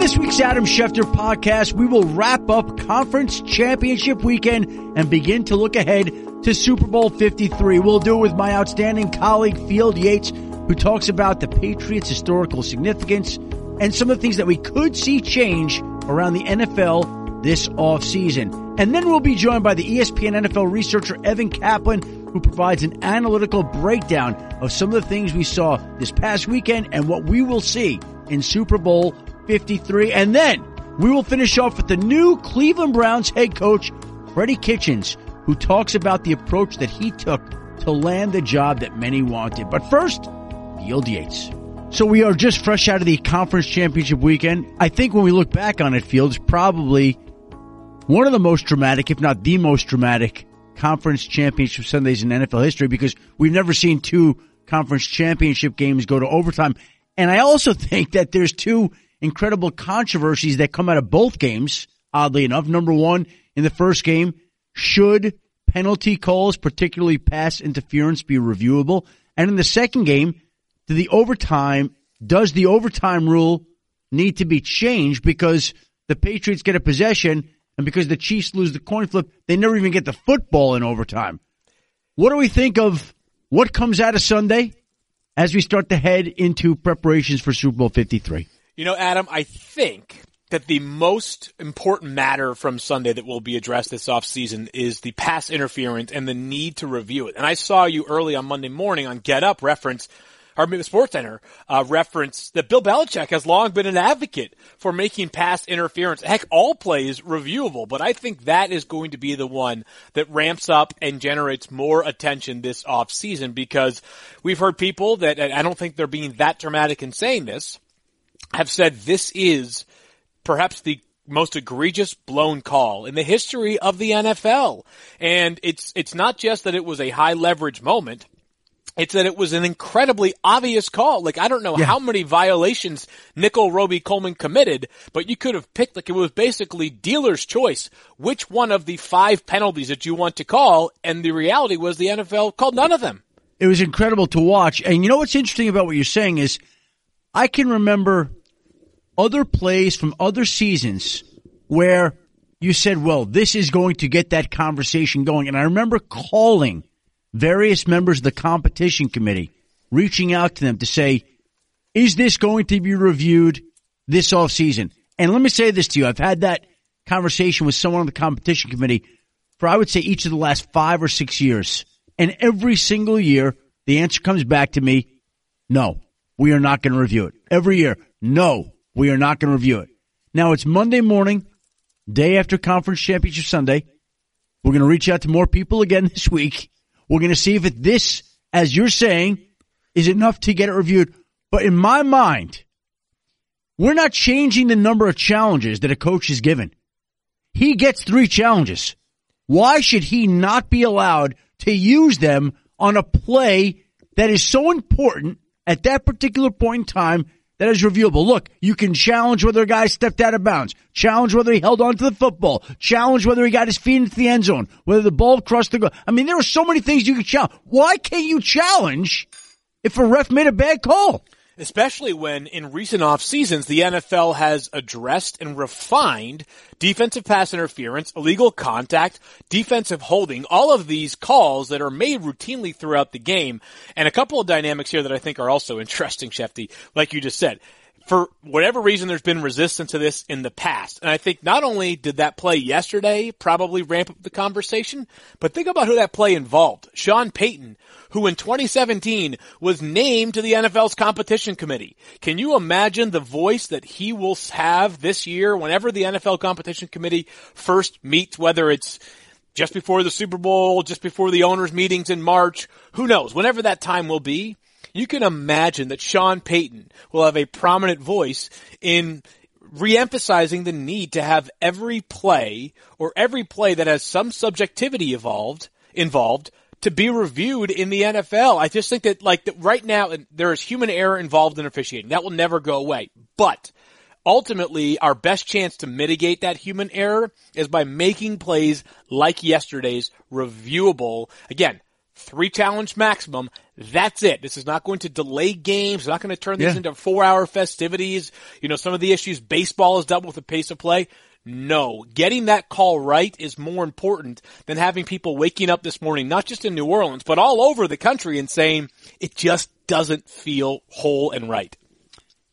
this week's Adam Schefter podcast, we will wrap up conference championship weekend and begin to look ahead to Super Bowl 53. We'll do it with my outstanding colleague Field Yates, who talks about the Patriots' historical significance and some of the things that we could see change around the NFL this offseason. And then we'll be joined by the ESPN NFL researcher Evan Kaplan, who provides an analytical breakdown of some of the things we saw this past weekend and what we will see in Super Bowl 53. And then we will finish off with the new Cleveland Browns head coach, Freddie Kitchens, who talks about the approach that he took to land the job that many wanted. But first, Field Yates. So we are just fresh out of the conference championship weekend. I think when we look back on it, Fields probably one of the most dramatic, if not the most dramatic conference championship Sundays in NFL history because we've never seen two conference championship games go to overtime. And I also think that there's two incredible controversies that come out of both games, oddly enough. Number one, in the first game, should penalty calls, particularly pass interference, be reviewable? And in the second game, do the overtime, does the overtime rule need to be changed because the Patriots get a possession and because the Chiefs lose the coin flip, they never even get the football in overtime? What do we think of what comes out of Sunday as we start to head into preparations for Super Bowl 53? You know, Adam, I think that the most important matter from Sunday that will be addressed this offseason is the pass interference and the need to review it. And I saw you early on Monday morning on Get Up reference, or Sports Center, uh, reference that Bill Belichick has long been an advocate for making pass interference. Heck, all plays reviewable, but I think that is going to be the one that ramps up and generates more attention this offseason because we've heard people that, I don't think they're being that dramatic in saying this, have said this is perhaps the most egregious blown call in the history of the NFL. And it's, it's not just that it was a high leverage moment. It's that it was an incredibly obvious call. Like, I don't know yeah. how many violations Nickell Robey-Coleman committed, but you could have picked, like, it was basically dealer's choice. Which one of the five penalties that you want to call? And the reality was the NFL called none of them. It was incredible to watch. And you know what's interesting about what you're saying is I can remember other plays from other seasons where you said, well, this is going to get that conversation going. And I remember calling various members of the competition committee, reaching out to them to say, is this going to be reviewed this off season? And let me say this to you. I've had that conversation with someone on the competition committee for, I would say, each of the last five or six years. And every single year, the answer comes back to me, no, we are not going to review it. Every year, no, we are not going to review it. Now it's Monday morning, day after conference championship Sunday. We're going to reach out to more people again this week. We're going to see if it, this, as you're saying, is enough to get it reviewed. But in my mind, we're not changing the number of challenges that a coach is given. He gets three challenges. Why should he not be allowed to use them on a play that is so important at that particular point in time that is reviewable. Look, you can challenge whether a guy stepped out of bounds, challenge whether he held on to the football, challenge whether he got his feet into the end zone, whether the ball crossed the goal. I mean, there are so many things you can challenge. Why can't you challenge if a ref made a bad call? Especially when in recent off seasons the NFL has addressed and refined defensive pass interference, illegal contact, defensive holding, all of these calls that are made routinely throughout the game. And a couple of dynamics here that I think are also interesting, Schefty, like you just said for whatever reason, there's been resistance to this in the past. And I think not only did that play yesterday probably ramp up the conversation, but think about who that play involved. Sean Payton, who in 2017 was named to the NFL's competition committee. Can you imagine the voice that he will have this year whenever the NFL competition committee first meets, whether it's just before the Super Bowl, just before the owners meetings in March, who knows, whenever that time will be you can imagine that Sean Payton will have a prominent voice in reemphasizing the need to have every play or every play that has some subjectivity involved involved to be reviewed in the NFL. I just think that like right now there is human error involved in officiating. That will never go away. But ultimately our best chance to mitigate that human error is by making plays like yesterday's reviewable. Again, three challenge maximum. That's it. This is not going to delay games. It's not going to turn these Yeah. into four hour festivities. You know, some of the issues baseball has dealt with the pace of play. No, getting that call right is more important than having people waking up this morning, not just in New Orleans, but all over the country and saying it just doesn't feel whole and right.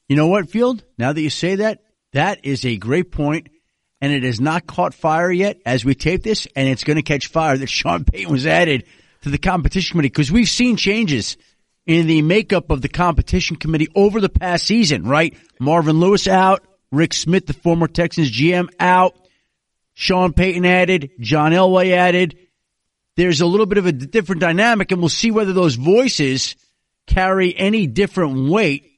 You know what, Field? Now that you say that, that is a great point, and it has not caught fire yet as we tape this, and it's going to catch fire that Sean Payton was added to the competition committee because we've seen changes in the makeup of the competition committee over the past season, right? Marvin Lewis out, Rick Smith, the former Texans GM, out, Sean Payton added, John Elway added. There's a little bit of a different dynamic, and we'll see whether those voices carry any different weight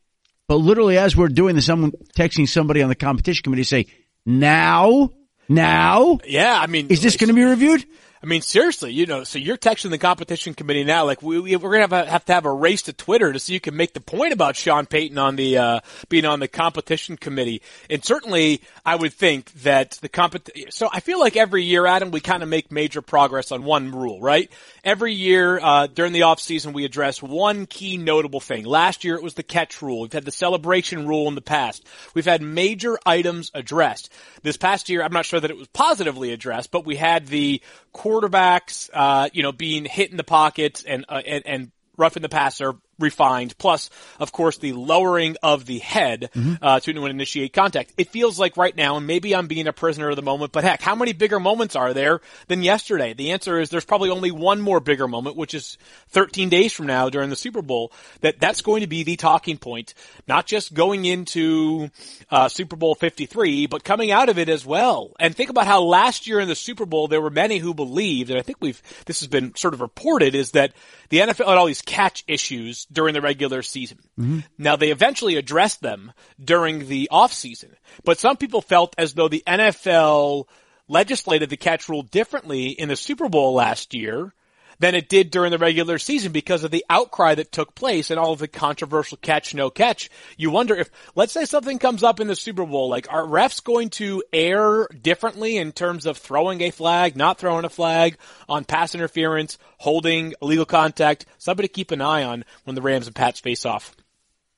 but literally, as we're doing this, I'm texting somebody on the competition committee to say, now, now, Yeah, I mean, is this going to be reviewed? I mean, seriously, you know, so you're texting the competition committee now. Like we, we we're gonna have, a, have to have a race to Twitter to see you can make the point about Sean Payton on the uh, being on the competition committee. And certainly, I would think that the compet. So I feel like every year, Adam, we kind of make major progress on one rule, right? Every year uh, during the off season, we address one key notable thing. Last year, it was the catch rule. We've had the celebration rule in the past. We've had major items addressed. This past year, I'm not sure that it was positively addressed, but we had the quarterbacks, uh, you know, being hit in the pockets and, uh, and, and roughing the passer refined. Plus, of course, the lowering of the head, uh, to initiate contact. It feels like right now, and maybe I'm being a prisoner of the moment, but heck, how many bigger moments are there than yesterday? The answer is there's probably only one more bigger moment, which is 13 days from now during the Super Bowl, that that's going to be the talking point, not just going into, uh, Super Bowl 53, but coming out of it as well. And think about how last year in the Super Bowl, there were many who believed, and I think we've, this has been sort of reported, is that the NFL had all these catch issues during the regular season. Mm-hmm. Now they eventually addressed them during the off season, but some people felt as though the NFL legislated the catch rule differently in the Super Bowl last year than it did during the regular season because of the outcry that took place and all of the controversial catch no catch. You wonder if, let's say something comes up in the Super Bowl, like are refs going to err differently in terms of throwing a flag, not throwing a flag on pass interference, holding illegal contact? Somebody to keep an eye on when the Rams and Pats face off.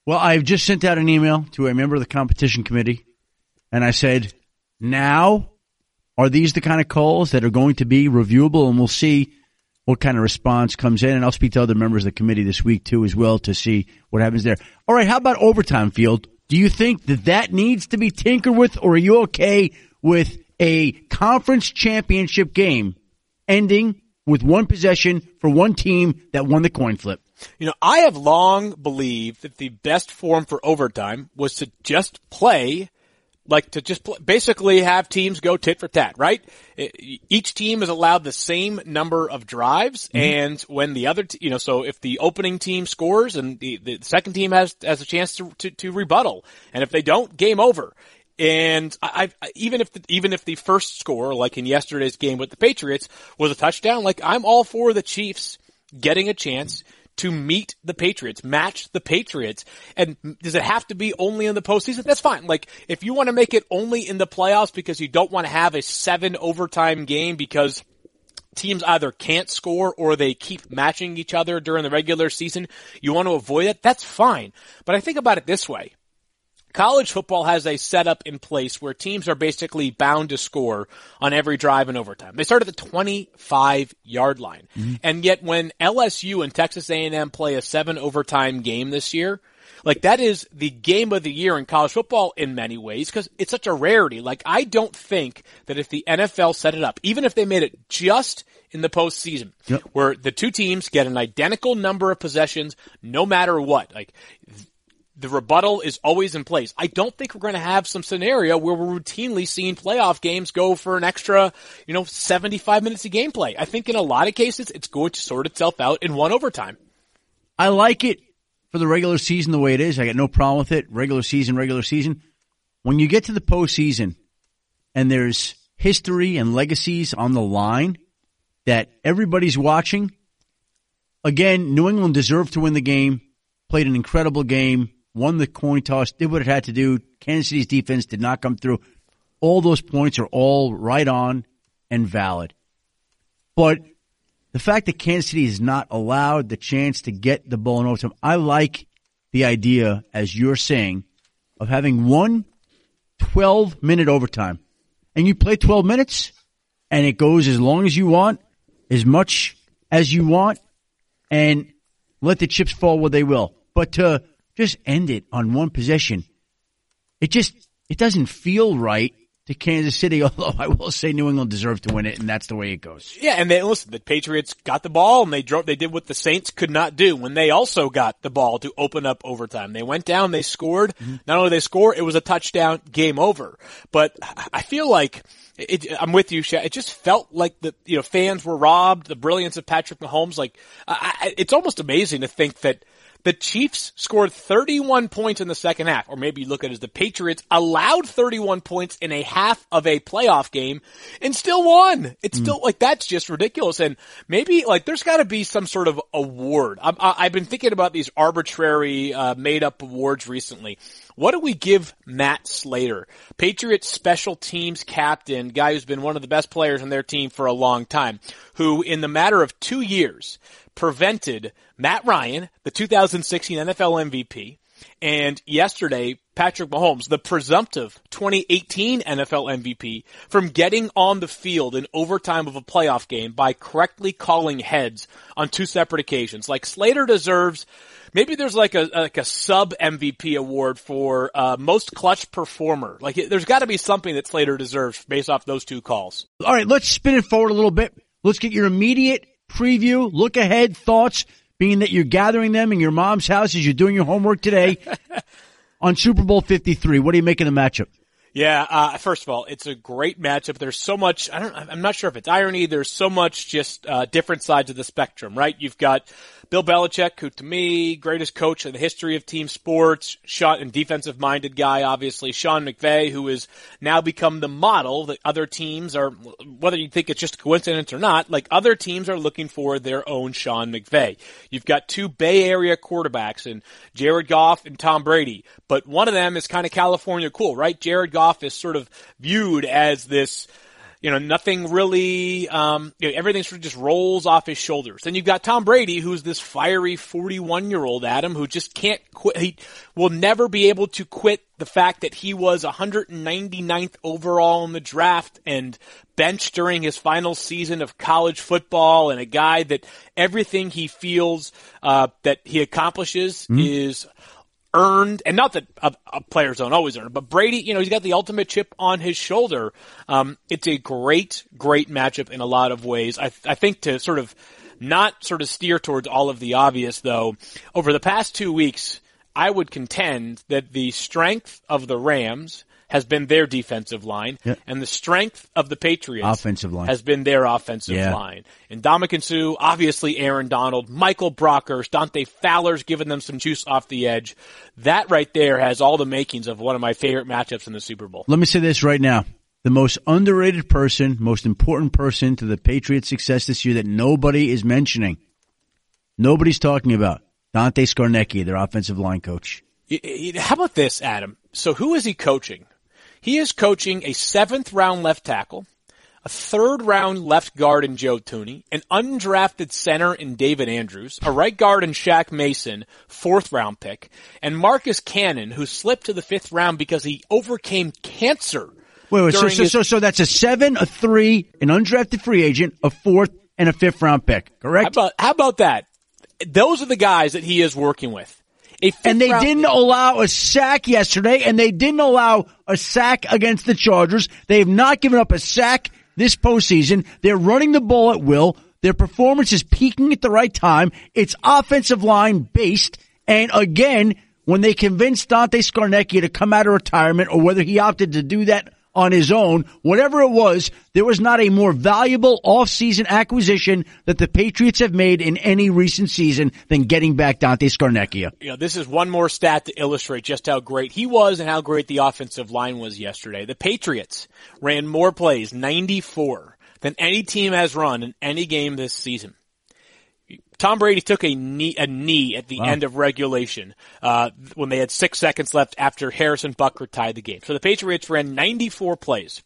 Well, I've just sent out an email to a member of the competition committee, and I said, now, are these the kind of calls that are going to be reviewable? And we'll see what kind of response comes in. And I'll speak to other members of the committee this week too, as well, to see what happens there. All right. How about overtime field? Do you think that that needs to be tinkered with, or are you okay with a conference championship game ending with one possession for one team that won the coin flip? You know, I have long believed that the best form for overtime was to just play, like to just pl- basically have teams go tit for tat, right? Each team is allowed the same number of drives, mm-hmm. and when the other, t- you know, so if the opening team scores and the, the second team has has a chance to, to to rebuttal, and if they don't, game over. And I, I even if the, even if the first score, like in yesterday's game with the Patriots, was a touchdown, like I'm all for the Chiefs getting a chance to meet the Patriots, match the Patriots. And does it have to be only in the postseason? That's fine. Like, if you want to make it only in the playoffs because you don't want to have a seven overtime game because teams either can't score or they keep matching each other during the regular season, you want to avoid it, that's fine. But I think about it this way. College football has a setup in place where teams are basically bound to score on every drive in overtime. They start at the 25 yard line. Mm-hmm. And yet when LSU and Texas A&M play a seven overtime game this year, like that is the game of the year in college football in many ways because it's such a rarity. Like I don't think that if the NFL set it up, even if they made it just in the postseason, Yep. where the two teams get an identical number of possessions no matter what, like the rebuttal is always in place. I don't think we're going to have some scenario where we're routinely seeing playoff games go for an extra, you know, 75 minutes of gameplay. I think in a lot of cases, it's going to sort itself out in one overtime. I like it for the regular season the way it is. I got no problem with it. Regular season, regular season. When you get to the postseason and there's history and legacies on the line that everybody's watching, again, New England deserved to win the game, played an incredible game, won the coin toss, did what it had to do. Kansas City's defense did not come through. All those points are all right on and valid. But the fact that Kansas City is not allowed the chance to get the ball in overtime, I like the idea, as you're saying, of having one 12 minute overtime. And you play 12 minutes and it goes as long as you want, as much as you want, and let the chips fall where they will. But to just end it on one possession, it just, it doesn't feel right to Kansas City, although I will say New England deserved to win it, and that's the way it goes. Yeah, and they listen. The Patriots got the ball, and they drove. They did what the Saints could not do when they also got the ball to open up overtime. They went down, they scored. Mm-hmm. Not only they score, it was a touchdown, game over. But I feel like. It, I'm with you, It just felt like the you know fans were robbed. The brilliance of Patrick Mahomes, like I, it's almost amazing to think that the Chiefs scored 31 points in the second half, or maybe you look at it as the Patriots allowed 31 points in a half of a playoff game and still won. It's mm. still like, that's just ridiculous. And maybe like there's gotta be some sort of award. i have been thinking about these arbitrary, uh, made up awards recently. What do we give Matt Slater, Patriots special teams captain, guy who's been one of the best players on their team for a long time, who in the matter of two years prevented Matt Ryan, the 2016 NFL MVP, and yesterday, Patrick Mahomes, the presumptive 2018 NFL MVP, from getting on the field in overtime of a playoff game by correctly calling heads on two separate occasions. Like Slater deserves, maybe there's like a like a sub MVP award for uh, most clutch performer. Like there's got to be something that Slater deserves based off those two calls. All right, let's spin it forward a little bit. Let's get your immediate preview, look ahead thoughts, being that you're gathering them in your mom's house as you're doing your homework today on Super Bowl 53. What do you make of the matchup? Yeah, uh, first of all, it's a great matchup. There's so much, I don't, I'm not sure if it's irony. There's so much just, uh, different sides of the spectrum, right? You've got Bill Belichick, who to me, greatest coach in the history of team sports, shot and defensive minded guy, obviously. Sean McVay, who has now become the model that other teams are, whether you think it's just a coincidence or not, like other teams are looking for their own Sean McVay. You've got two Bay Area quarterbacks and Jared Goff and Tom Brady, but one of them is kind of California cool, right? Jared Goff is sort of viewed as this, you know, nothing really, um, you know, everything sort of just rolls off his shoulders. Then you've got Tom Brady, who's this fiery 41 year old Adam who just can't quit. He will never be able to quit the fact that he was 199th overall in the draft and benched during his final season of college football and a guy that everything he feels, uh, that he accomplishes mm-hmm. is earned, and not that a, a, players don't always earn, but Brady, you know, he's got the ultimate chip on his shoulder. Um, it's a great, great matchup in a lot of ways. I, I think to sort of not sort of steer towards all of the obvious though, over the past two weeks, I would contend that the strength of the Rams has been their defensive line, yep. and the strength of the Patriots offensive line has been their offensive yeah. line. And Ndamukong Suh, obviously Aaron Donald, Michael Brockers, Dante Fowler's giving them some juice off the edge. That right there has all the makings of one of my favorite matchups in the Super Bowl. Let me say this right now. The most underrated person, most important person to the Patriots' success this year that nobody is mentioning, nobody's talking about, Dante Scarnecchia, their offensive line coach. How about this, Adam? So who is he coaching? He is coaching a seventh round left tackle, a third round left guard in Joe Thuney, an undrafted center in David Andrews, a right guard in Shaq Mason, fourth round pick, and Marcus Cannon, who slipped to the fifth round because he overcame cancer. Wait, wait, so, so, his- so, so that's a seven, a three, an undrafted free agent, a fourth, and a fifth round pick, correct? How about, how about that? Those are the guys that he is working with and they didn't allow a sack yesterday, and they didn't allow a sack against the Chargers. They have not given up a sack this postseason. They're running the ball at will. Their performance is peaking at the right time. It's offensive line based. And again, when they convinced Dante Scarnecchia to come out of retirement or whether he opted to do that on his own. Whatever it was, there was not a more valuable offseason acquisition that the Patriots have made in any recent season than getting back Dante Scarnecchia. You know, this is one more stat to illustrate just how great he was and how great the offensive line was yesterday. The Patriots ran more plays, 94, than any team has run in any game this season. Tom Brady took a knee, a knee at the wow. end of regulation uh, when they had six seconds left after Harrison Butker tied the game. So the Patriots ran 94 plays.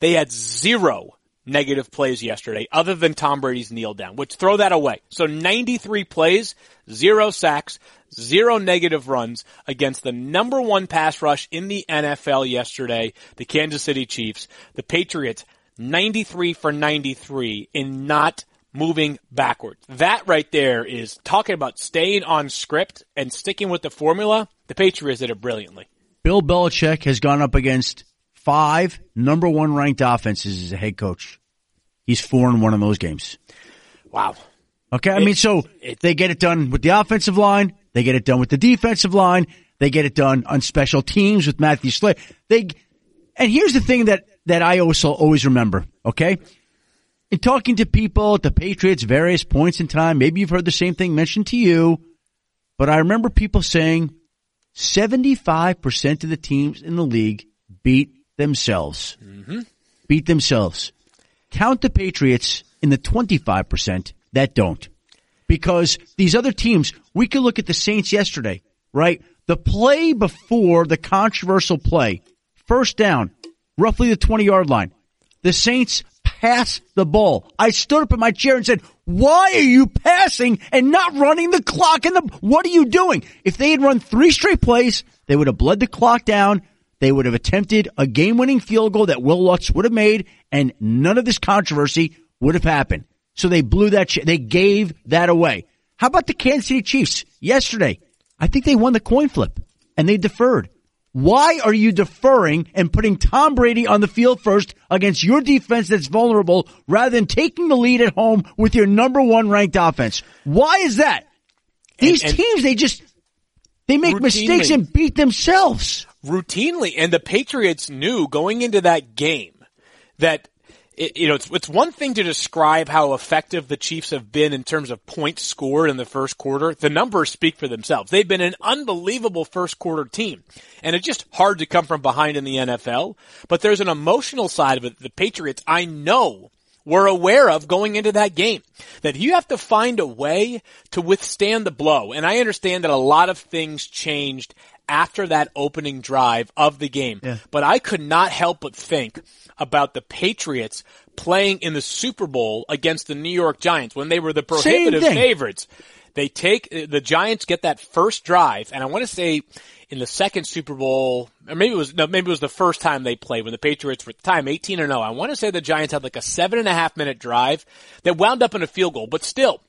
They had zero negative plays yesterday other than Tom Brady's kneel down, which throw that away. So 93 plays, zero sacks, zero negative runs against the number one pass rush in the NFL yesterday, the Kansas City Chiefs. The Patriots, 93 for 93 in not moving backwards. That right there is talking about staying on script and sticking with the formula. The Patriots did it brilliantly. Bill Belichick has gone up against five number one ranked offenses as a head coach. He's four in one of those games. Wow. Okay. I mean, so they get it done with the offensive line. They get it done with the defensive line. They get it done on special teams with Matthew Slay. They, and here's the thing that, that I also always remember. Okay. In talking to people at the Patriots various points in time, maybe you've heard the same thing mentioned to you, but I remember people saying 75% of the teams in the league beat themselves. Mm-hmm. Beat themselves. Count the Patriots in the 25% that don't. Because these other teams, we could look at the Saints yesterday, right? The play before the controversial play, first down, roughly the 20 yard line. The Saints pass the ball. I stood up in my chair and said, why are you passing and not running the clock and the, what are you doing? If they had run three straight plays, they would have bled the clock down. They would have attempted a game winning field goal that Wil Lutz would have made and none of this controversy would have happened. So they blew that, sh- they gave that away. How about the Kansas City Chiefs yesterday? I think they won the coin flip and they deferred. Why are you deferring and putting Tom Brady on the field first against your defense that's vulnerable rather than taking the lead at home with your number one ranked offense? Why is that? These and, and teams, they just, they make routinely, mistakes and beat themselves. Routinely. And the Patriots knew going into that game that it, you know, it's, it's one thing to describe how effective the Chiefs have been in terms of points scored in the first quarter. The numbers speak for themselves. They've been an unbelievable first quarter team. And it's just hard to come from behind in the NFL. But there's an emotional side of it. The Patriots, I know, were aware of going into that game. That you have to find a way to withstand the blow. And I understand that a lot of things changed after that opening drive of the game. Yeah. But I could not help but think about the Patriots playing in the Super Bowl against the New York Giants when they were the prohibitive favorites. They take, the Giants get that first drive, and I want to say in the second Super Bowl, or maybe it was, no, maybe it was the first time they played when the Patriots were at the time 18 or oh. no. I want to say the Giants had like a seven and a half minute drive that wound up in a field goal, but still,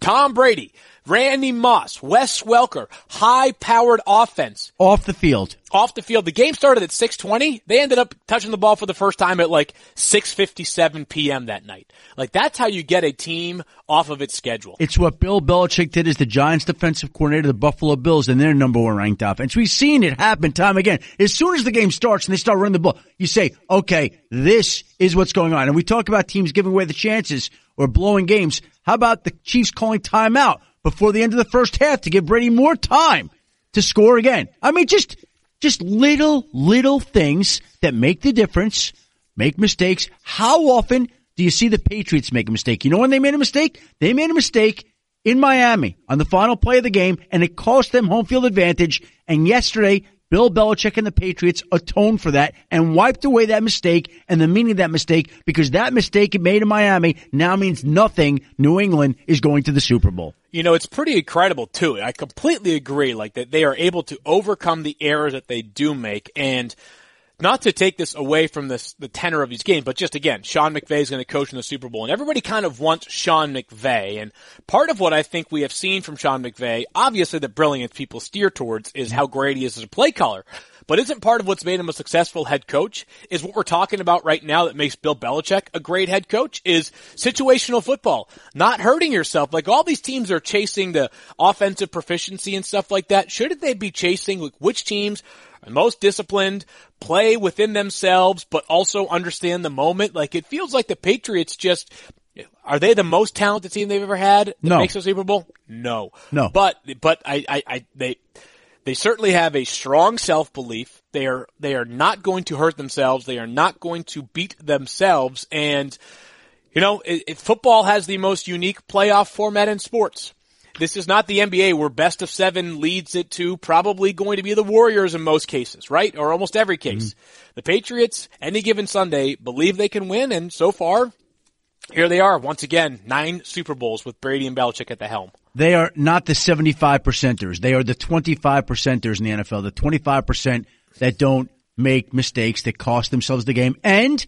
Tom Brady, Randy Moss, Wes Welker, high powered offense. Off the field. Off the field. The game started at 620. They ended up touching the ball for the first time at like 6.57 p.m. that night. Like that's how you get a team off of its schedule. It's what Bill Belichick did as the Giants defensive coordinator, the Buffalo Bills, and their number one ranked offense. We've seen it happen time again. As soon as the game starts and they start running the ball, you say, okay, this is what's going on. And we talk about teams giving away the chances or blowing games. How about the Chiefs calling timeout before the end of the first half to give Brady more time to score again? I mean, just, just little, little things that make the difference, make mistakes. How often do you see the Patriots make a mistake? You know when they made a mistake? They made a mistake in Miami on the final play of the game and it cost them home field advantage. And yesterday Bill Belichick and the Patriots atoned for that and wiped away that mistake and the meaning of that mistake because that mistake it made in Miami now means nothing. New England is going to the Super Bowl. You know, it's pretty incredible too. I completely agree. Like that they are able to overcome the errors that they do make and not to take this away from this, the tenor of these games, but just again, Sean McVay is going to coach in the Super Bowl and everybody kind of wants Sean McVay. And part of what I think we have seen from Sean McVay, obviously the brilliance people steer towards is how great he is as a play caller. But isn't part of what's made him a successful head coach is what we're talking about right now that makes Bill Belichick a great head coach is situational football, not hurting yourself. Like all these teams are chasing the offensive proficiency and stuff like that. Shouldn't they be chasing like which teams most disciplined, play within themselves, but also understand the moment. Like it feels like the Patriots just are they the most talented team they've ever had that no. makes a Super Bowl? No. No. But but I, I, I they they certainly have a strong self belief. They are they are not going to hurt themselves. They are not going to beat themselves. And you know, it, it, football has the most unique playoff format in sports. This is not the NBA where best of seven leads it to probably going to be the Warriors in most cases, right? Or almost every case. Mm-hmm. The Patriots, any given Sunday, believe they can win, and so far, here they are once again, nine Super Bowls with Brady and Belichick at the helm. They are not the 75 percenters. They are the 25 percenters in the NFL, the 25% that don't make mistakes that cost themselves the game. And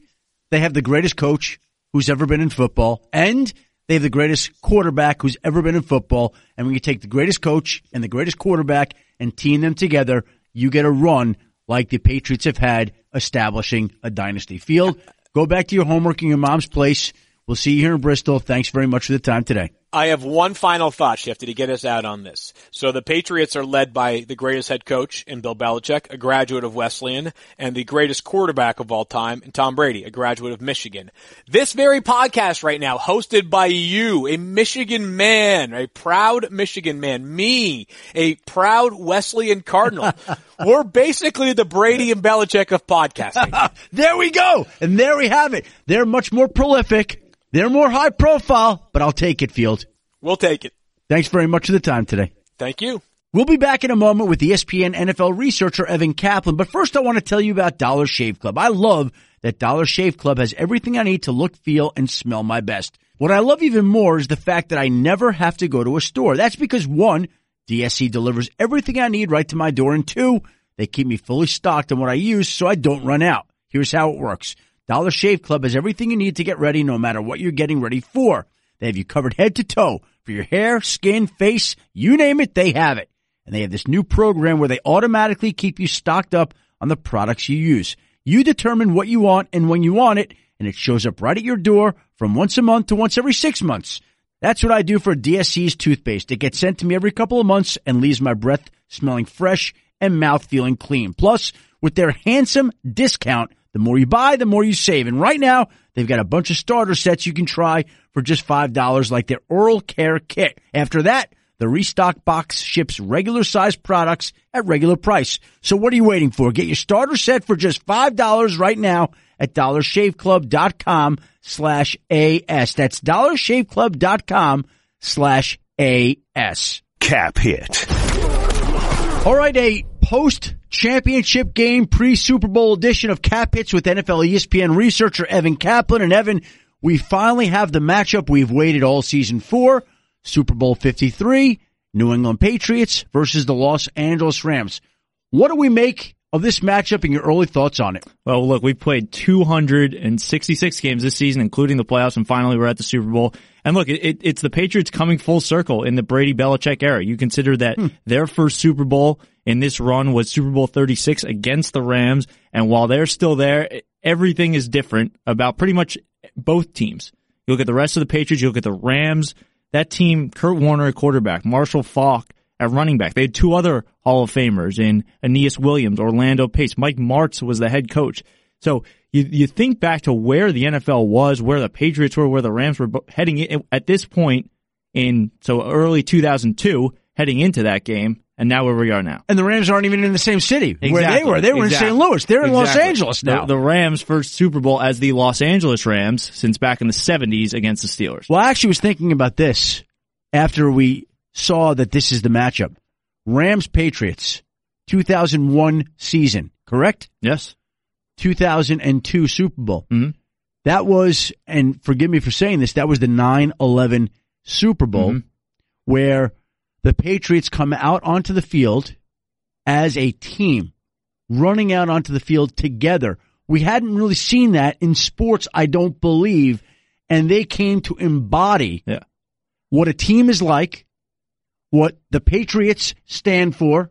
they have the greatest coach who's ever been in football. And they have the greatest quarterback who's ever been in football. And when you take the greatest coach and the greatest quarterback and team them together, you get a run like the Patriots have had establishing a dynasty. Field, go back to your homework in your mom's place. We'll see you here in Bristol. Thanks very much for the time today. I have one final thought, Shifty, to get us out on this. So the Patriots are led by the greatest head coach in Bill Belichick, a graduate of Wesleyan, and the greatest quarterback of all time in Tom Brady, a graduate of Michigan. This very podcast right now, hosted by you, a Michigan man, a proud Michigan man, me, a proud Wesleyan Cardinal. We're basically the Brady and Belichick of podcasting. there we go. And there we have it. They're much more prolific they're more high profile, but I'll take it, Field. We'll take it. Thanks very much for the time today. Thank you. We'll be back in a moment with the ESPN NFL researcher Evan Kaplan, but first I want to tell you about Dollar Shave Club. I love that Dollar Shave Club has everything I need to look, feel, and smell my best. What I love even more is the fact that I never have to go to a store. That's because one, DSC delivers everything I need right to my door, and two, they keep me fully stocked on what I use so I don't run out. Here's how it works. Dollar Shave Club has everything you need to get ready no matter what you're getting ready for. They have you covered head to toe for your hair, skin, face, you name it, they have it. And they have this new program where they automatically keep you stocked up on the products you use. You determine what you want and when you want it, and it shows up right at your door from once a month to once every six months. That's what I do for DSC's toothpaste. It gets sent to me every couple of months and leaves my breath smelling fresh and mouth feeling clean. Plus, with their handsome discount, the more you buy, the more you save. And right now, they've got a bunch of starter sets you can try for just $5 like their oral care kit. After that, the restock box ships regular sized products at regular price. So what are you waiting for? Get your starter set for just $5 right now at dollarshaveclub.com slash AS. That's dollarshaveclub.com slash AS. Cap hit. All right, a post championship game pre Super Bowl edition of Cap Hits with NFL ESPN researcher Evan Kaplan. And Evan, we finally have the matchup we've waited all season for. Super Bowl 53, New England Patriots versus the Los Angeles Rams. What do we make of this matchup and your early thoughts on it? Well, look, we've played 266 games this season, including the playoffs, and finally we're at the Super Bowl. And look, it, it, it's the Patriots coming full circle in the Brady Belichick era. You consider that hmm. their first Super Bowl in this run was Super Bowl 36 against the Rams. And while they're still there, everything is different about pretty much both teams. You look at the rest of the Patriots, you look at the Rams, that team, Kurt Warner at quarterback, Marshall Faulk at running back. They had two other Hall of Famers in Aeneas Williams, Orlando Pace. Mike Martz was the head coach. So you you think back to where the NFL was, where the Patriots were, where the Rams were heading in, at this point in so early 2002, heading into that game, and now where we are now. And the Rams aren't even in the same city exactly. where they were. They were exactly. in St. Louis. They're in exactly. Los Angeles now. The, the, Rams' first Super Bowl as the Los Angeles Rams since back in the 70s against the Steelers. Well, I actually was thinking about this after we saw that this is the matchup. Rams Patriots, 2001 season, correct? Yes. 2002 Super Bowl. Mm-hmm. That was, and forgive me for saying this, that was the 9-11 Super Bowl mm-hmm. where the Patriots come out onto the field as a team, running out onto the field together. We hadn't really seen that in sports, I don't believe, and they came to embody yeah. what a team is like, what the Patriots stand for,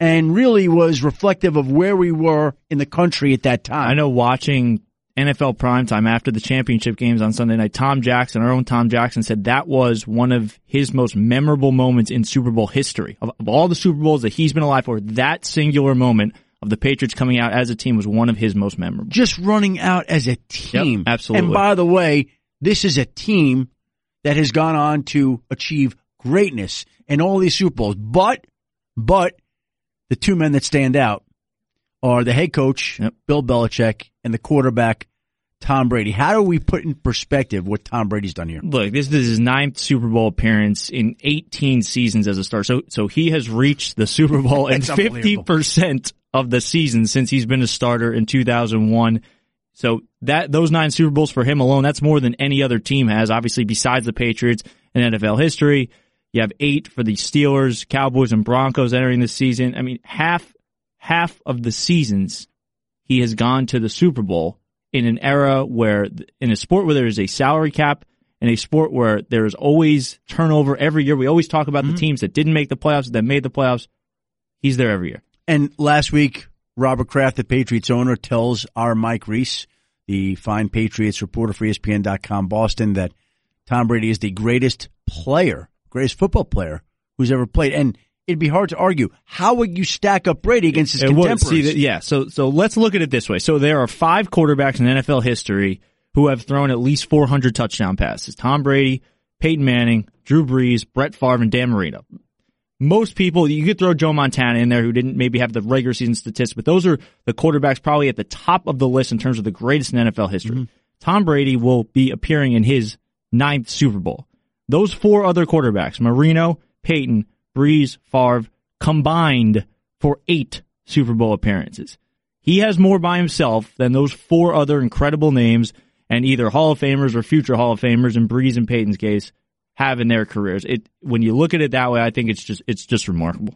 and really was reflective of where we were in the country at that time. I know watching NFL primetime after the championship games on Sunday night, Tom Jackson, our own Tom Jackson, said that was one of his most memorable moments in Super Bowl history. Of, of all the Super Bowls that he's been alive for, that singular moment of the Patriots coming out as a team was one of his most memorable. Just running out as a team. Yep, absolutely. And by the way, this is a team that has gone on to achieve greatness in all these Super Bowls. But, but the two men that stand out are the head coach, yep. Bill Belichick, and the quarterback, Tom Brady. How do we put in perspective what Tom Brady's done here? Look, this is his ninth Super Bowl appearance in 18 seasons as a star. So, so he has reached the Super Bowl in 50% of the season since he's been a starter in 2001. So that, those nine Super Bowls for him alone, that's more than any other team has, obviously besides the Patriots in NFL history. You have eight for the Steelers, Cowboys, and Broncos entering the season. I mean, half, half of the seasons he has gone to the Super Bowl in an era where, in a sport where there is a salary cap, in a sport where there is always turnover every year. We always talk about mm-hmm. the teams that didn't make the playoffs, that made the playoffs. He's there every year. And last week, Robert Kraft, the Patriots owner, tells our Mike Reiss, the fine Patriots reporter for ESPN.com Boston, that Tom Brady is the greatest player, greatest football player who's ever played. And it'd be hard to argue. How would you stack up Brady against his it contemporaries? Would, yeah, so so let's look at it this way. So there are five quarterbacks in NFL history who have thrown at least 400 touchdown passes. Tom Brady, Peyton Manning, Drew Brees, Brett Favre, and Dan Marino. Most people, you could throw Joe Montana in there who didn't maybe have the regular season statistics, but those are the quarterbacks probably at the top of the list in terms of the greatest in NFL history. Mm-hmm. Tom Brady will be appearing in his ninth Super Bowl. Those four other quarterbacks, Marino, Peyton, Brees, Favre combined for eight Super Bowl appearances. He has more by himself than those four other incredible names and either Hall of Famers or future Hall of Famers in Brees and Peyton's case have in their careers. It when you look at it that way, I think it's just it's just remarkable.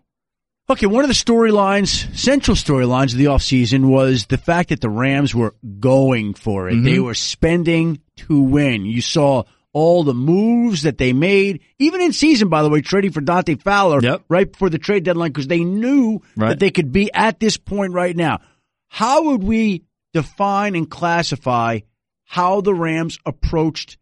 Okay, one of the storylines, central storylines of the offseason was the fact that the Rams were going for it. Mm-hmm. They were spending to win. You saw all the moves that they made, even in season, by the way, trading for Dante Fowler yep. right before the trade deadline because they knew right. that they could be at this point right now. How would we define and classify how the Rams approached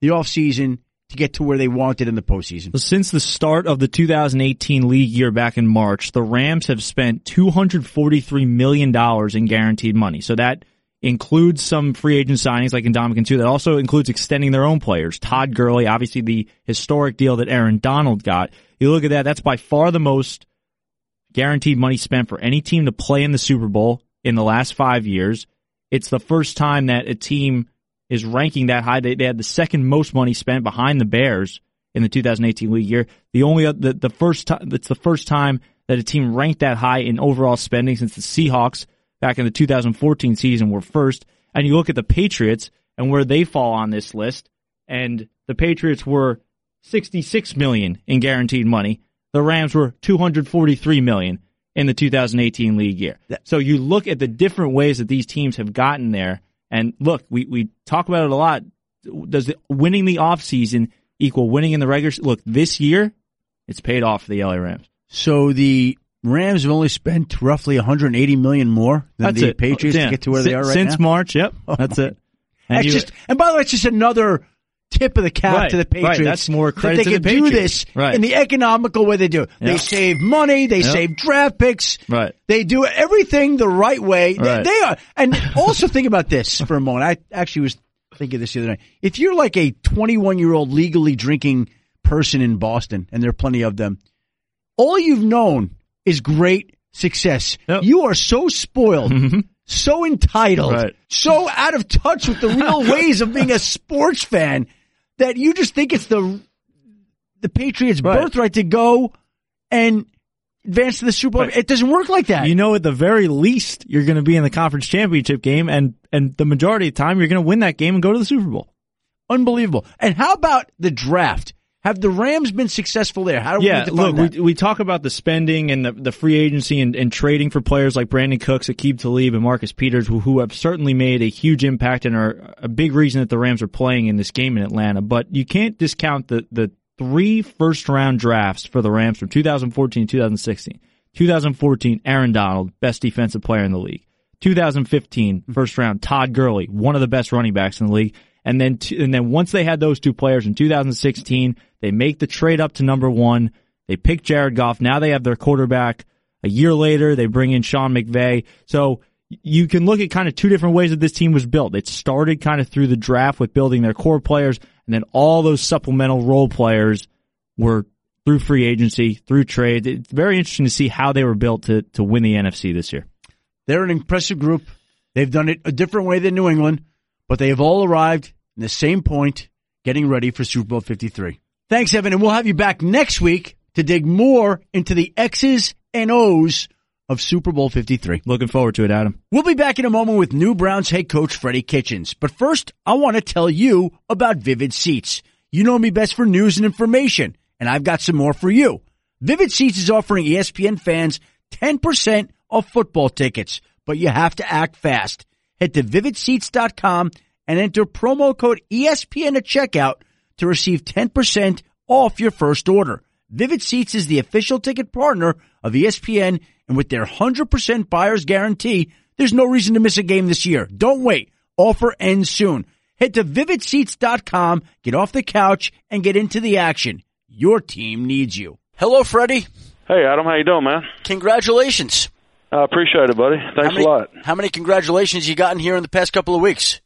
the offseason to get to where they wanted in the postseason? So since the start of the 2018 league year back in March, the Rams have spent $243 million in guaranteed money. So that includes some free agent signings like Ndamukong too. That also includes extending their own players. Todd Gurley, obviously the historic deal that Aaron Donald got. You look at that, that's by far the most guaranteed money spent for any team to play in the Super Bowl in the last five years. It's the first time that a team is ranking that high. They, they had the second most money spent behind the Bears in the 2018 league year. The only the, the first time it's the first time that a team ranked that high in overall spending since the Seahawks back in the 2014 season were first. And you look at the Patriots and where they fall on this list, and the Patriots were 66 million in guaranteed money. The Rams were 243 million in the 2018 league year. So you look at the different ways that these teams have gotten there, and look, we, we talk about it a lot. Does the, winning the offseason equal winning in the regular? Look, this year, it's paid off for the LA Rams. So the Rams have only spent roughly 180 million more than that's the it. Patriots yeah. to get to where S- they are right since now. March. Yep, oh that's it. And, you, just, and by the way, it's just another tip of the cap right, to the Patriots. Right, that's more credit that they can the do this right. in the economical way they do. They save money. They save draft picks. Right. They do everything the right way. They, they are. And also think about this for a moment. I actually was thinking this the other night. If you're like a 21 year old legally drinking person in Boston, and there are plenty of them, all you've known is great success. Yep. You are so spoiled. Mm-hmm. So entitled, right. so out of touch with the real ways of being a sports fan that you just think it's the the Patriots' right. birthright to go and advance to the Super Bowl. But it doesn't work like that. You know, at the very least, you're going to be in the conference championship game, and and the majority of the time, you're going to win that game and go to the Super Bowl. Unbelievable. And how about the draft? Have the Rams been successful there? How do yeah, we look, we, we talk about the spending and the, the free agency and, and trading for players like Brandin Cooks, Aqib Talib, and Marcus Peters, who, who have certainly made a huge impact and are a big reason that the Rams are playing in this game in Atlanta. But you can't discount the, the three first round drafts for the Rams from 2014 2016. 2014, Aaron Donald, best defensive player in the league. 2015, hmm. first round, Todd Gurley, one of the best running backs in the league. And then, t- and then once they had those two players in 2016, they make the trade up to number one. They pick Jared Goff. Now they have their quarterback. A year later, they bring in Sean McVay. So you can look at kind of two different ways that this team was built. It started kind of through the draft with building their core players, and then all those supplemental role players were through free agency, through trade. It's very interesting to see how they were built to, to win the NFC this year. They're an impressive group. They've done it a different way than New England. but they have all arrived in the same point, getting ready for Super Bowl 53. Thanks, Evan, and we'll have you back next week to dig more into the X's and O's of Super Bowl 53. Looking forward to it, Adam. We'll be back in a moment with new Browns head coach Freddie Kitchens. But first, I want to tell you about Vivid Seats. You know me best for news and information, and I've got some more for you. Vivid Seats is offering ESPN fans 10% off football tickets, but you have to act fast. Head to vividseats.com and enter promo code ESPN at checkout to receive 10% off your first order. Vivid Seats is the official ticket partner of ESPN, and with their 100% buyer's guarantee, there's no reason to miss a game this year. Don't wait. Offer ends soon. Head to vividseats.com, get off the couch, and get into the action. Your team needs you. Hello, Freddie. Hey, Adam, how you doing, man? Congratulations. I appreciate it, buddy. Thanks many, a lot. How many congratulations you gotten here in the past couple of weeks?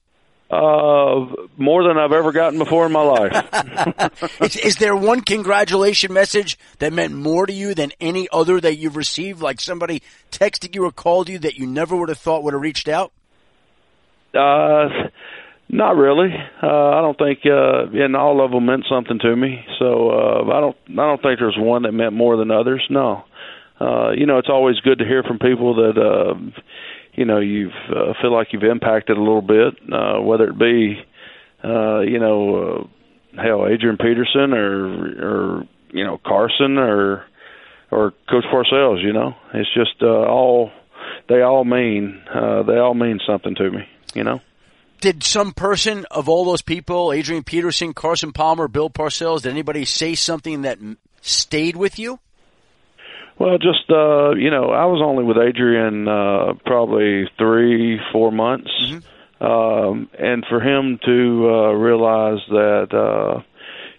Uh, more than I've ever gotten before in my life. is, is, there one congratulation message that meant more to you than any other that you've received? Like somebody texted you or called you that you never would have thought would have reached out? Uh, not really. Uh, I don't think, uh, and all of them meant something to me. So, uh, I don't, I don't think there's one that meant more than others. No. Uh, you know, it's always good to hear from people that, uh, you know you've uh, feel like you've impacted a little bit, uh, whether it be uh, you know uh, hell Adrian Peterson or or you know Carson or or Coach Parcells. You know, it's just uh, all they all mean uh, they all mean something to me. You know. Did some person of all those people, Adrian Peterson, Carson Palmer, Bill Parcells, did anybody say something that stayed with you? Well, just uh, you know, I was only with Adrian uh, probably three, four months, mm-hmm. um, and for him to uh, realize that uh,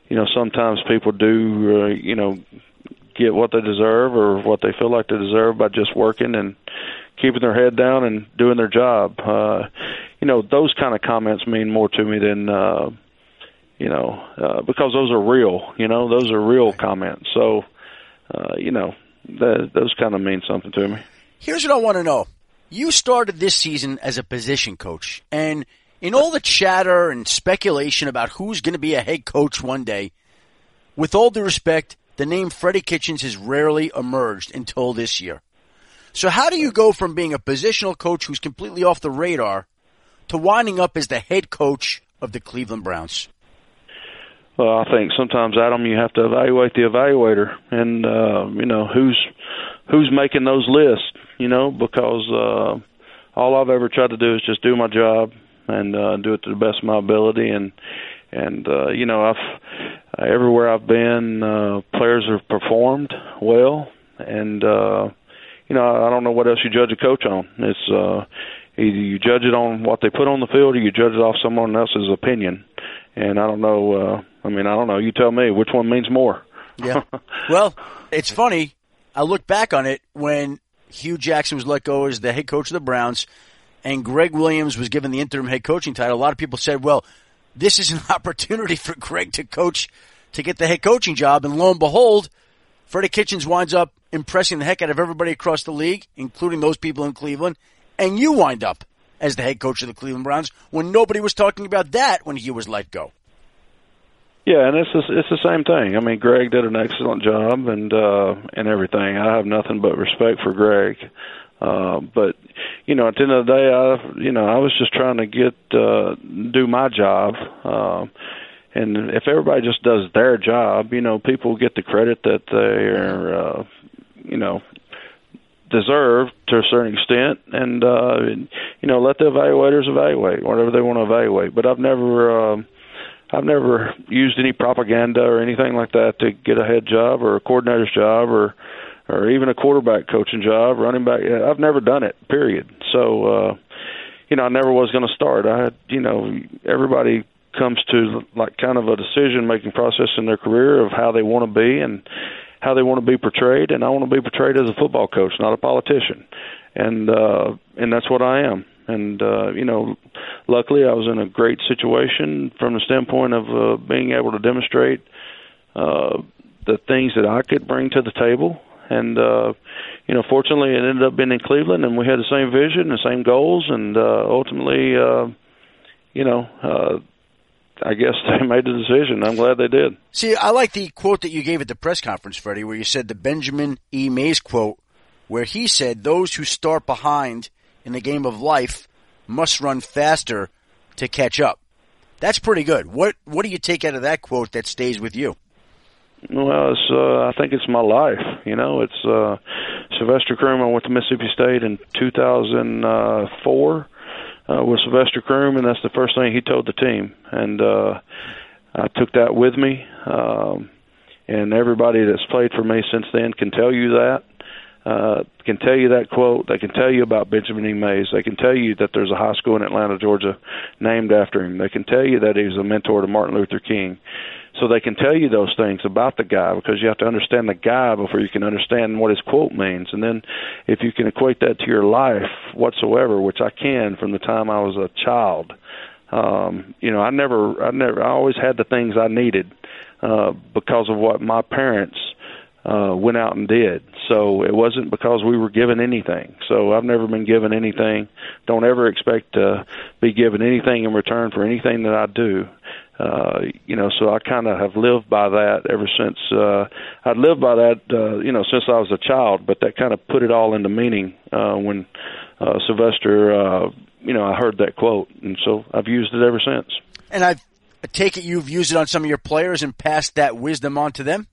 you know sometimes people do uh, you know get what they deserve or what they feel like they deserve by just working and keeping their head down and doing their job. Uh, you know, those kind of comments mean more to me than. Uh, you know, uh, because those are real, you know, those are real comments. So, uh, you know, that, those kind of mean something to me. Here's what I want to know. You started this season as a position coach, and in all the chatter and speculation about who's going to be a head coach one day, with all due respect, the name Freddie Kitchens has rarely emerged until this year. So how do you go from being a positional coach who's completely off the radar to winding up as the head coach of the Cleveland Browns? Well, I think sometimes, Adam, you have to evaluate the evaluator, and uh, you know who's who's making those lists. You know, because uh, all I've ever tried to do is just do my job and uh, do it to the best of my ability, and and uh, you know I've everywhere I've been, uh, players have performed well, and uh, you know I don't know what else you judge a coach on. It's uh, either you judge it on what they put on the field, or you judge it off someone else's opinion. And I don't know. Uh, I mean, I don't know. You tell me which one means more. yeah. Well, it's funny. I look back on it when Hue Jackson was let go as the head coach of the Browns and Gregg Williams was given the interim head coaching title. A lot of people said, well, this is an opportunity for Gregg to coach, to get the head coaching job. And lo and behold, Freddie Kitchens winds up impressing the heck out of everybody across the league, including those people in Cleveland. And you wind up as the head coach of the Cleveland Browns when nobody was talking about that when he was let go. Yeah, and it's it's the same thing. I mean, Gregg did an excellent job and uh and everything. I have nothing but respect for Gregg. Uh but you know, at the end of the day, I you know, I was just trying to get uh do my job. Uh and if everybody just does their job, you know, people get the credit that they are uh you know, deserve to a certain extent and uh you know, let the evaluators evaluate whatever they want to evaluate. But I've never uh, I've never used any propaganda or anything like that to get a head job or a coordinator's job or or even a quarterback coaching job, running back. I've never done it. Period. So, uh, you know, I never was going to start. I you know, everybody comes to like kind of a decision making process in their career of how they want to be and how they want to be portrayed and I want to be portrayed as a football coach, not a politician. And uh and that's what I am and uh, you know, luckily I was in a great situation from the standpoint of uh, being able to demonstrate uh, the things that I could bring to the table. And uh, you know, fortunately, it ended up being in Cleveland, and we had the same vision, the same goals, and uh, ultimately, uh, you know, uh, I guess they made the decision. I'm glad they did. See, I like the quote that you gave at the press conference, Freddie, where you said the Benjamin E. Mays quote, where he said, "Those who start behind in the game of life must run faster to catch up." That's pretty good. What What do you take out of that quote that stays with you? Well, it's, uh, I think it's my life. You know, it's uh, Sylvester Croom. I went to Mississippi State in 2004 uh, with Sylvester Croom, and that's the first thing he told the team. And uh, I took that with me. Um, and everybody that's played for me since then can tell you that. Uh, can tell you that quote. They can tell you about Benjamin E. Mays. They can tell you that there's a high school in Atlanta, Georgia, named after him. They can tell you that he was a mentor to Martin Luther King. So they can tell you those things about the guy because you have to understand the guy before you can understand what his quote means. And then if you can equate that to your life whatsoever, which I can from the time I was a child, um, you know, I never, I never, I always had the things I needed uh, because of what my parents uh, went out and did. So it wasn't because we were given anything. So I've never been given anything. Don't ever expect to be given anything in return for anything that I do. Uh, you know, so I kind of have lived by that ever since uh, I'd lived by that, uh, you know, since I was a child. But that kind of put it all into meaning uh, when uh, Sylvester, uh, you know, I heard that quote, and so I've used it ever since. And I take it you've used it on some of your players and passed that wisdom on to them.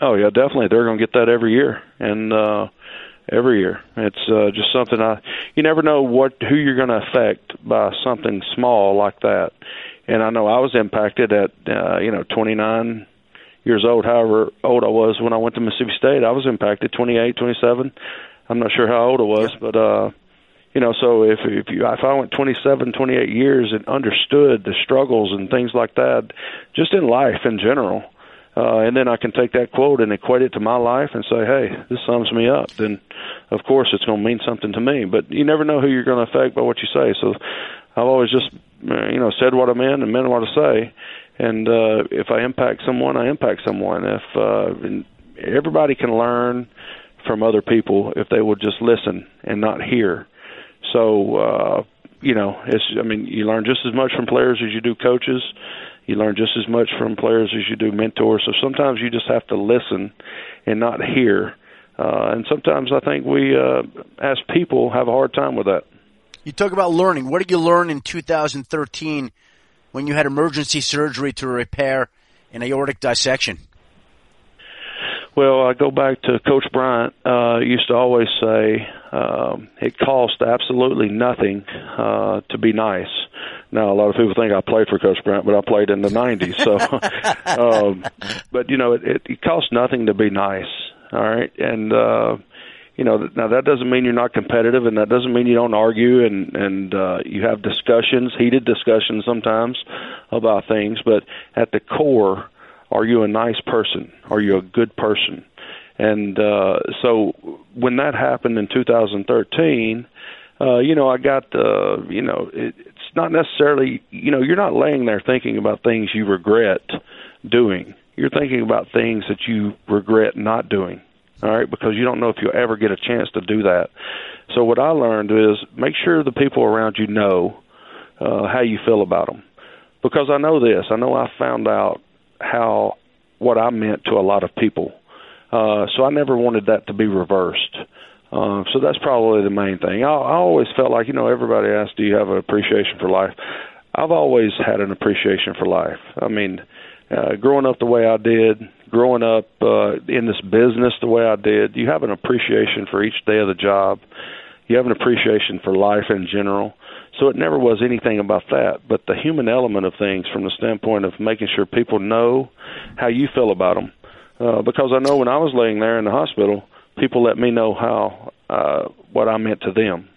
Oh yeah, definitely. They're going to get that every year, and uh, every year it's uh, just something I. You never know what who you're going to affect by something small like that and I know I was impacted at uh, you know 29 years old, however old I was when I went to Mississippi State. I was impacted 28, 27. I'm not sure how old I was, yeah. but uh, you know, so if if you if I went 27, 28 years and understood the struggles and things like that, just in life in general. Uh, and then I can take that quote and equate it to my life and say, "Hey, this sums me up." Then, of course, it's going to mean something to me. But you never know who you're going to affect by what you say. So, I've always just uh, you know said what I meant and meant what I say. And uh, if I impact someone, I impact someone. If uh, everybody can learn from other people if they would just listen and not hear. So uh, you know, it's I mean, you learn just as much from players as you do coaches. You learn just as much from players as you do mentors. So sometimes you just have to listen and not hear. Uh, and sometimes I think we, uh, as people, have a hard time with that. You talk about learning. What did you learn in 2013 when you had emergency surgery to repair an aortic dissection? Well, I go back to Coach Bryant. Uh, used to always say um, it cost absolutely nothing uh, to be nice. Now, a lot of people think I played for Coach Bryant, but I played in the '90s. So, um, but you know, it, it, it costs nothing to be nice. All right, and uh, you know now that doesn't mean you're not competitive and that doesn't mean you don't argue and and uh you have discussions heated discussions sometimes about things but at the core are you a nice person are you a good person and uh so when that happened in 2013 uh you know I got uh you know it, not necessarily you know you're not laying there thinking about things you regret doing you're thinking about things that you regret not doing all right, because you don't know if you'll ever get a chance to do that. So what I learned is make sure the people around you know uh, how you feel about them, because I know this. I know I found out how what I meant to a lot of people. Uh, so I never wanted that to be reversed. Uh, so that's probably the main thing. I, I always felt like you know everybody asks, "Do you have an appreciation for life?" I've always had an appreciation for life. I mean, uh, growing up the way I did, growing up uh, in this business the way I did, you have an appreciation for each day of the job. You have an appreciation for life in general. So it never was anything about that, but the human element of things from the standpoint of making sure people know how you feel about them. Uh, because I know when I was laying there in the hospital, people let me know how uh, what I meant to them,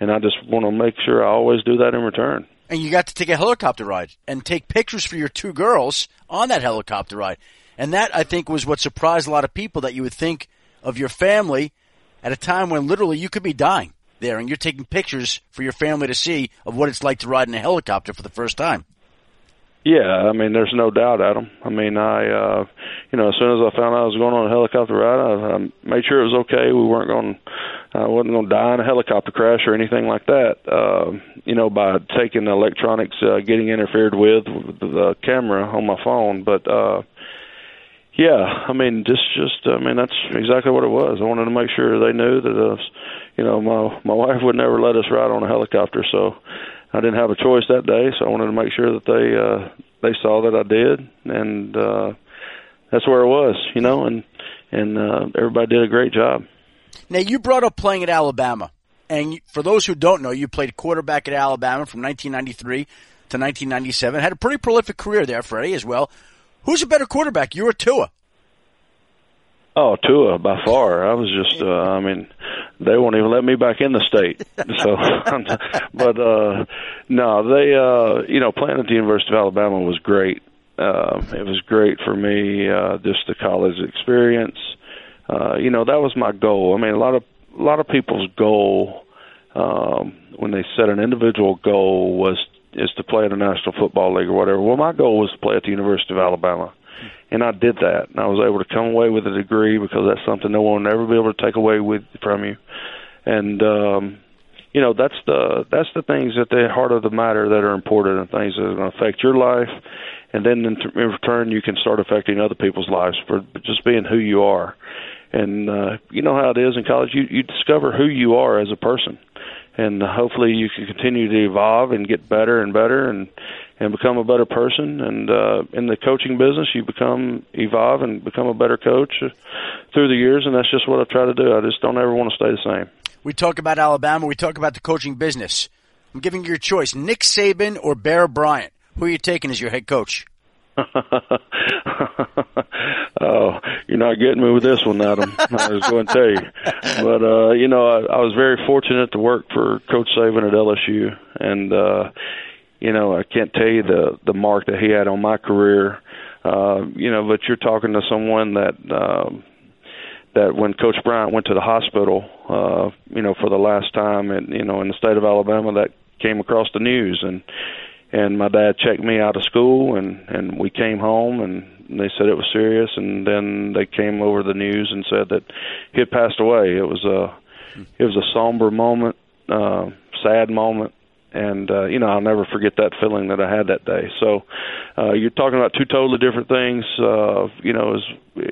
and I just want to make sure I always do that in return and you got to take a helicopter ride and take pictures for your two girls on that helicopter ride. And that, I think, was what surprised a lot of people that you would think of your family at a time when literally you could be dying there and you're taking pictures for your family to see of what it's like to ride in a helicopter for the first time. Yeah, I mean, there's no doubt, Adam. I mean, I, uh, you know, as soon as I found out I was going on a helicopter ride, I, I made sure it was okay. We weren't going I wasn't going to die in a helicopter crash or anything like that. Uh, you know, by taking the electronics, uh, getting interfered with, with the camera on my phone. But uh, yeah, I mean, just just I mean, that's exactly what it was. I wanted to make sure they knew that, uh, you know, my my wife would never let us ride on a helicopter, so I didn't have a choice that day. So I wanted to make sure that they uh, they saw that I did, and uh, that's where it was, you know, and and uh, everybody did a great job. Now, you brought up playing at Alabama. And for those who don't know, you played quarterback at Alabama from 1993 to 1997. Had a pretty prolific career there, Freddie, as well. Who's a better quarterback, you or Tua? Oh, Tua by far. I was just, uh, I mean, they won't even let me back in the state. So, but uh, no, they, uh, you know, playing at the University of Alabama was great. Uh, it was great for me, uh, just the college experience uh, you know that was my goal. I mean, a lot of a lot of people's goal um, when they set an individual goal was is to play in the National Football League or whatever. Well, my goal was to play at the University of Alabama, and I did that. And I was able to come away with a degree because that's something no one will ever be able to take away with from you. And um, you know that's the that's the things at the heart of the matter that are important and things that are going to affect your life and then in, t- in return you can start affecting other people's lives for just being who you are and uh, you know how it is in college. You you discover who you are as a person, and hopefully you can continue to evolve and get better and better and and become a better person. And uh, in the coaching business, you become evolve and become a better coach through the years. And that's just what I try to do. I just don't ever want to stay the same. We talk about Alabama. We talk about the coaching business. I'm giving you your choice: Nick Saban or Bear Bryant. Who are you taking as your head coach? oh, you're not getting me with this one, Adam. I was going to tell you, but uh, you know, I, I was very fortunate to work for Coach Saban at LSU, and uh, you know, I can't tell you the the mark that he had on my career. Uh, you know, but you're talking to someone that. Um, that when Coach Bryant went to the hospital, uh, you know, for the last time, and you know, in the state of Alabama, that came across the news, and and my dad checked me out of school and and we came home and they said it was serious and then they came over the news and said that he had passed away it was a it was a somber moment uh sad moment and uh you know I'll never forget that feeling that I had that day. So uh you're talking about two totally different things uh you know as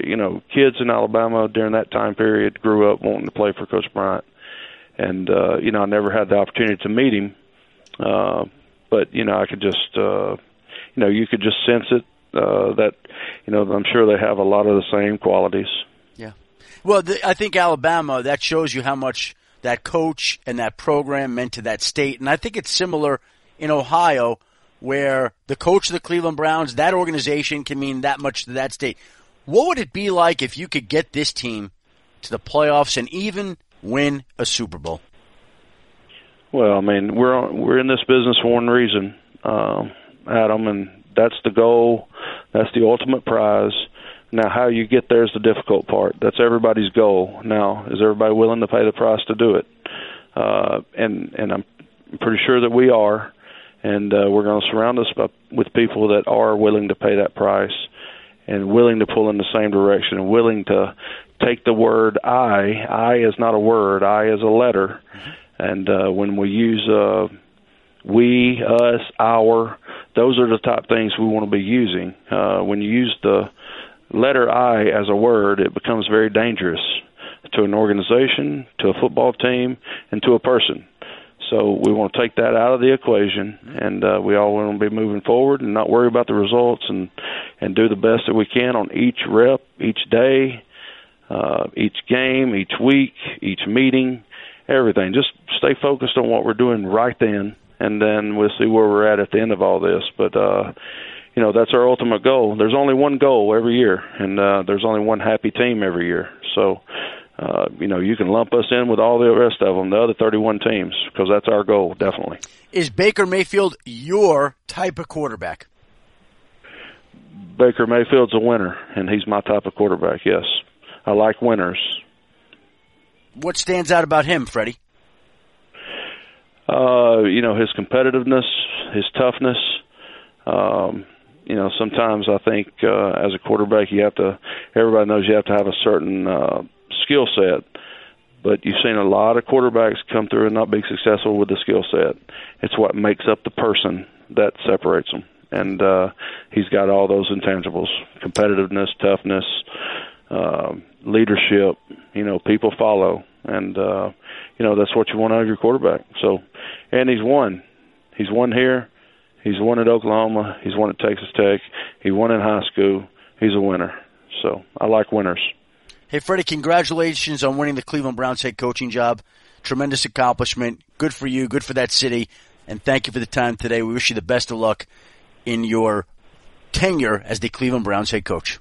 you know kids in Alabama during that time period grew up wanting to play for coach Bryant. And uh you know I never had the opportunity to meet him. Uh but you know I could just uh, you know you could just sense it uh, that you know I'm sure they have a lot of the same qualities. Yeah, well the, I think Alabama that shows you how much that coach and that program meant to that state, and I think it's similar in Ohio where the coach of the Cleveland Browns, that organization can mean that much to that state. What would it be like if you could get this team to the playoffs and even win a Super Bowl? Well, I mean, we're we're in this business for one reason, uh, Adam, and that's the goal. That's the ultimate prize. Now, how you get there is the difficult part. That's everybody's goal. Now, is everybody willing to pay the price to do it? Uh, and and I'm pretty sure that we are, and uh, we're going to surround us by, with people that are willing to pay that price and willing to pull in the same direction and willing to take the word I. I is not a word. I is a letter. And uh, when we use uh, we, us, our, those are the top things we want to be using. Uh, when you use the letter I as a word, it becomes very dangerous to an organization, to a football team, and to a person. So we want to take that out of the equation, and uh, we all want to be moving forward and not worry about the results, and and do the best that we can on each rep, each day, uh, each game, each week, each meeting, everything. Just stay focused on what we're doing right then, and then we'll see where we're at at the end of all this. But uh, you know, that's our ultimate goal. There's only one goal every year, and uh, there's only one happy team every year. So. Uh, you know, you can lump us in with all the rest of them, the other 31 teams, because that's our goal, definitely. Is Baker Mayfield your type of quarterback? Baker Mayfield's a winner, and he's my type of quarterback. Yes, I like winners. What stands out about him, Freddie? Uh, you know, his competitiveness, his toughness. Um, you know, sometimes I think uh, as a quarterback, you have to. Everybody knows you have to have a certain uh, skill set, but you've seen a lot of quarterbacks come through and not be successful with the skill set. It's what makes up the person that separates them. And uh, he's got all those intangibles: competitiveness, toughness, uh, leadership. You know, people follow, and uh, you know that's what you want out of your quarterback. So, and he's won. He's won here. He's won at Oklahoma. He's won at Texas Tech. He won in high school. He's a winner. So I like winners. Hey, Freddie, congratulations on winning the Cleveland Browns head coaching job. Tremendous accomplishment. Good for you. Good for that city. And thank you for the time today. We wish you the best of luck in your tenure as the Cleveland Browns head coach.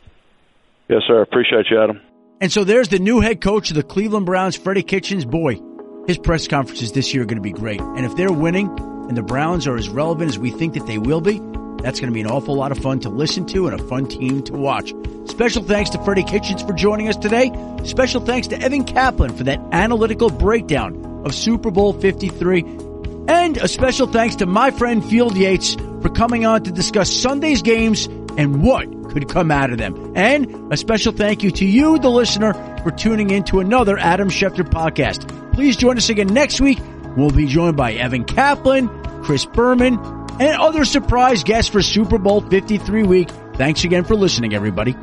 Yes, sir. Appreciate you, Adam. And so there's the new head coach of the Cleveland Browns, Freddie Kitchens. Boy, his press conferences this year are going to be great. And if they're winning and the Browns are as relevant as we think that they will be, that's going to be an awful lot of fun to listen to and a fun team to watch. Special thanks to Freddie Kitchens for joining us today. Special thanks to Evan Kaplan for that analytical breakdown of Super Bowl 53. And a special thanks to my friend Field Yates for coming on to discuss Sunday's games and what could come out of them. And a special thank you to you, the listener, for tuning in to another Adam Schefter podcast. Please join us again next week. We'll be joined by Evan Kaplan, Chris Berman, and other surprise guests for Super Bowl 53 week. Thanks again for listening, everybody.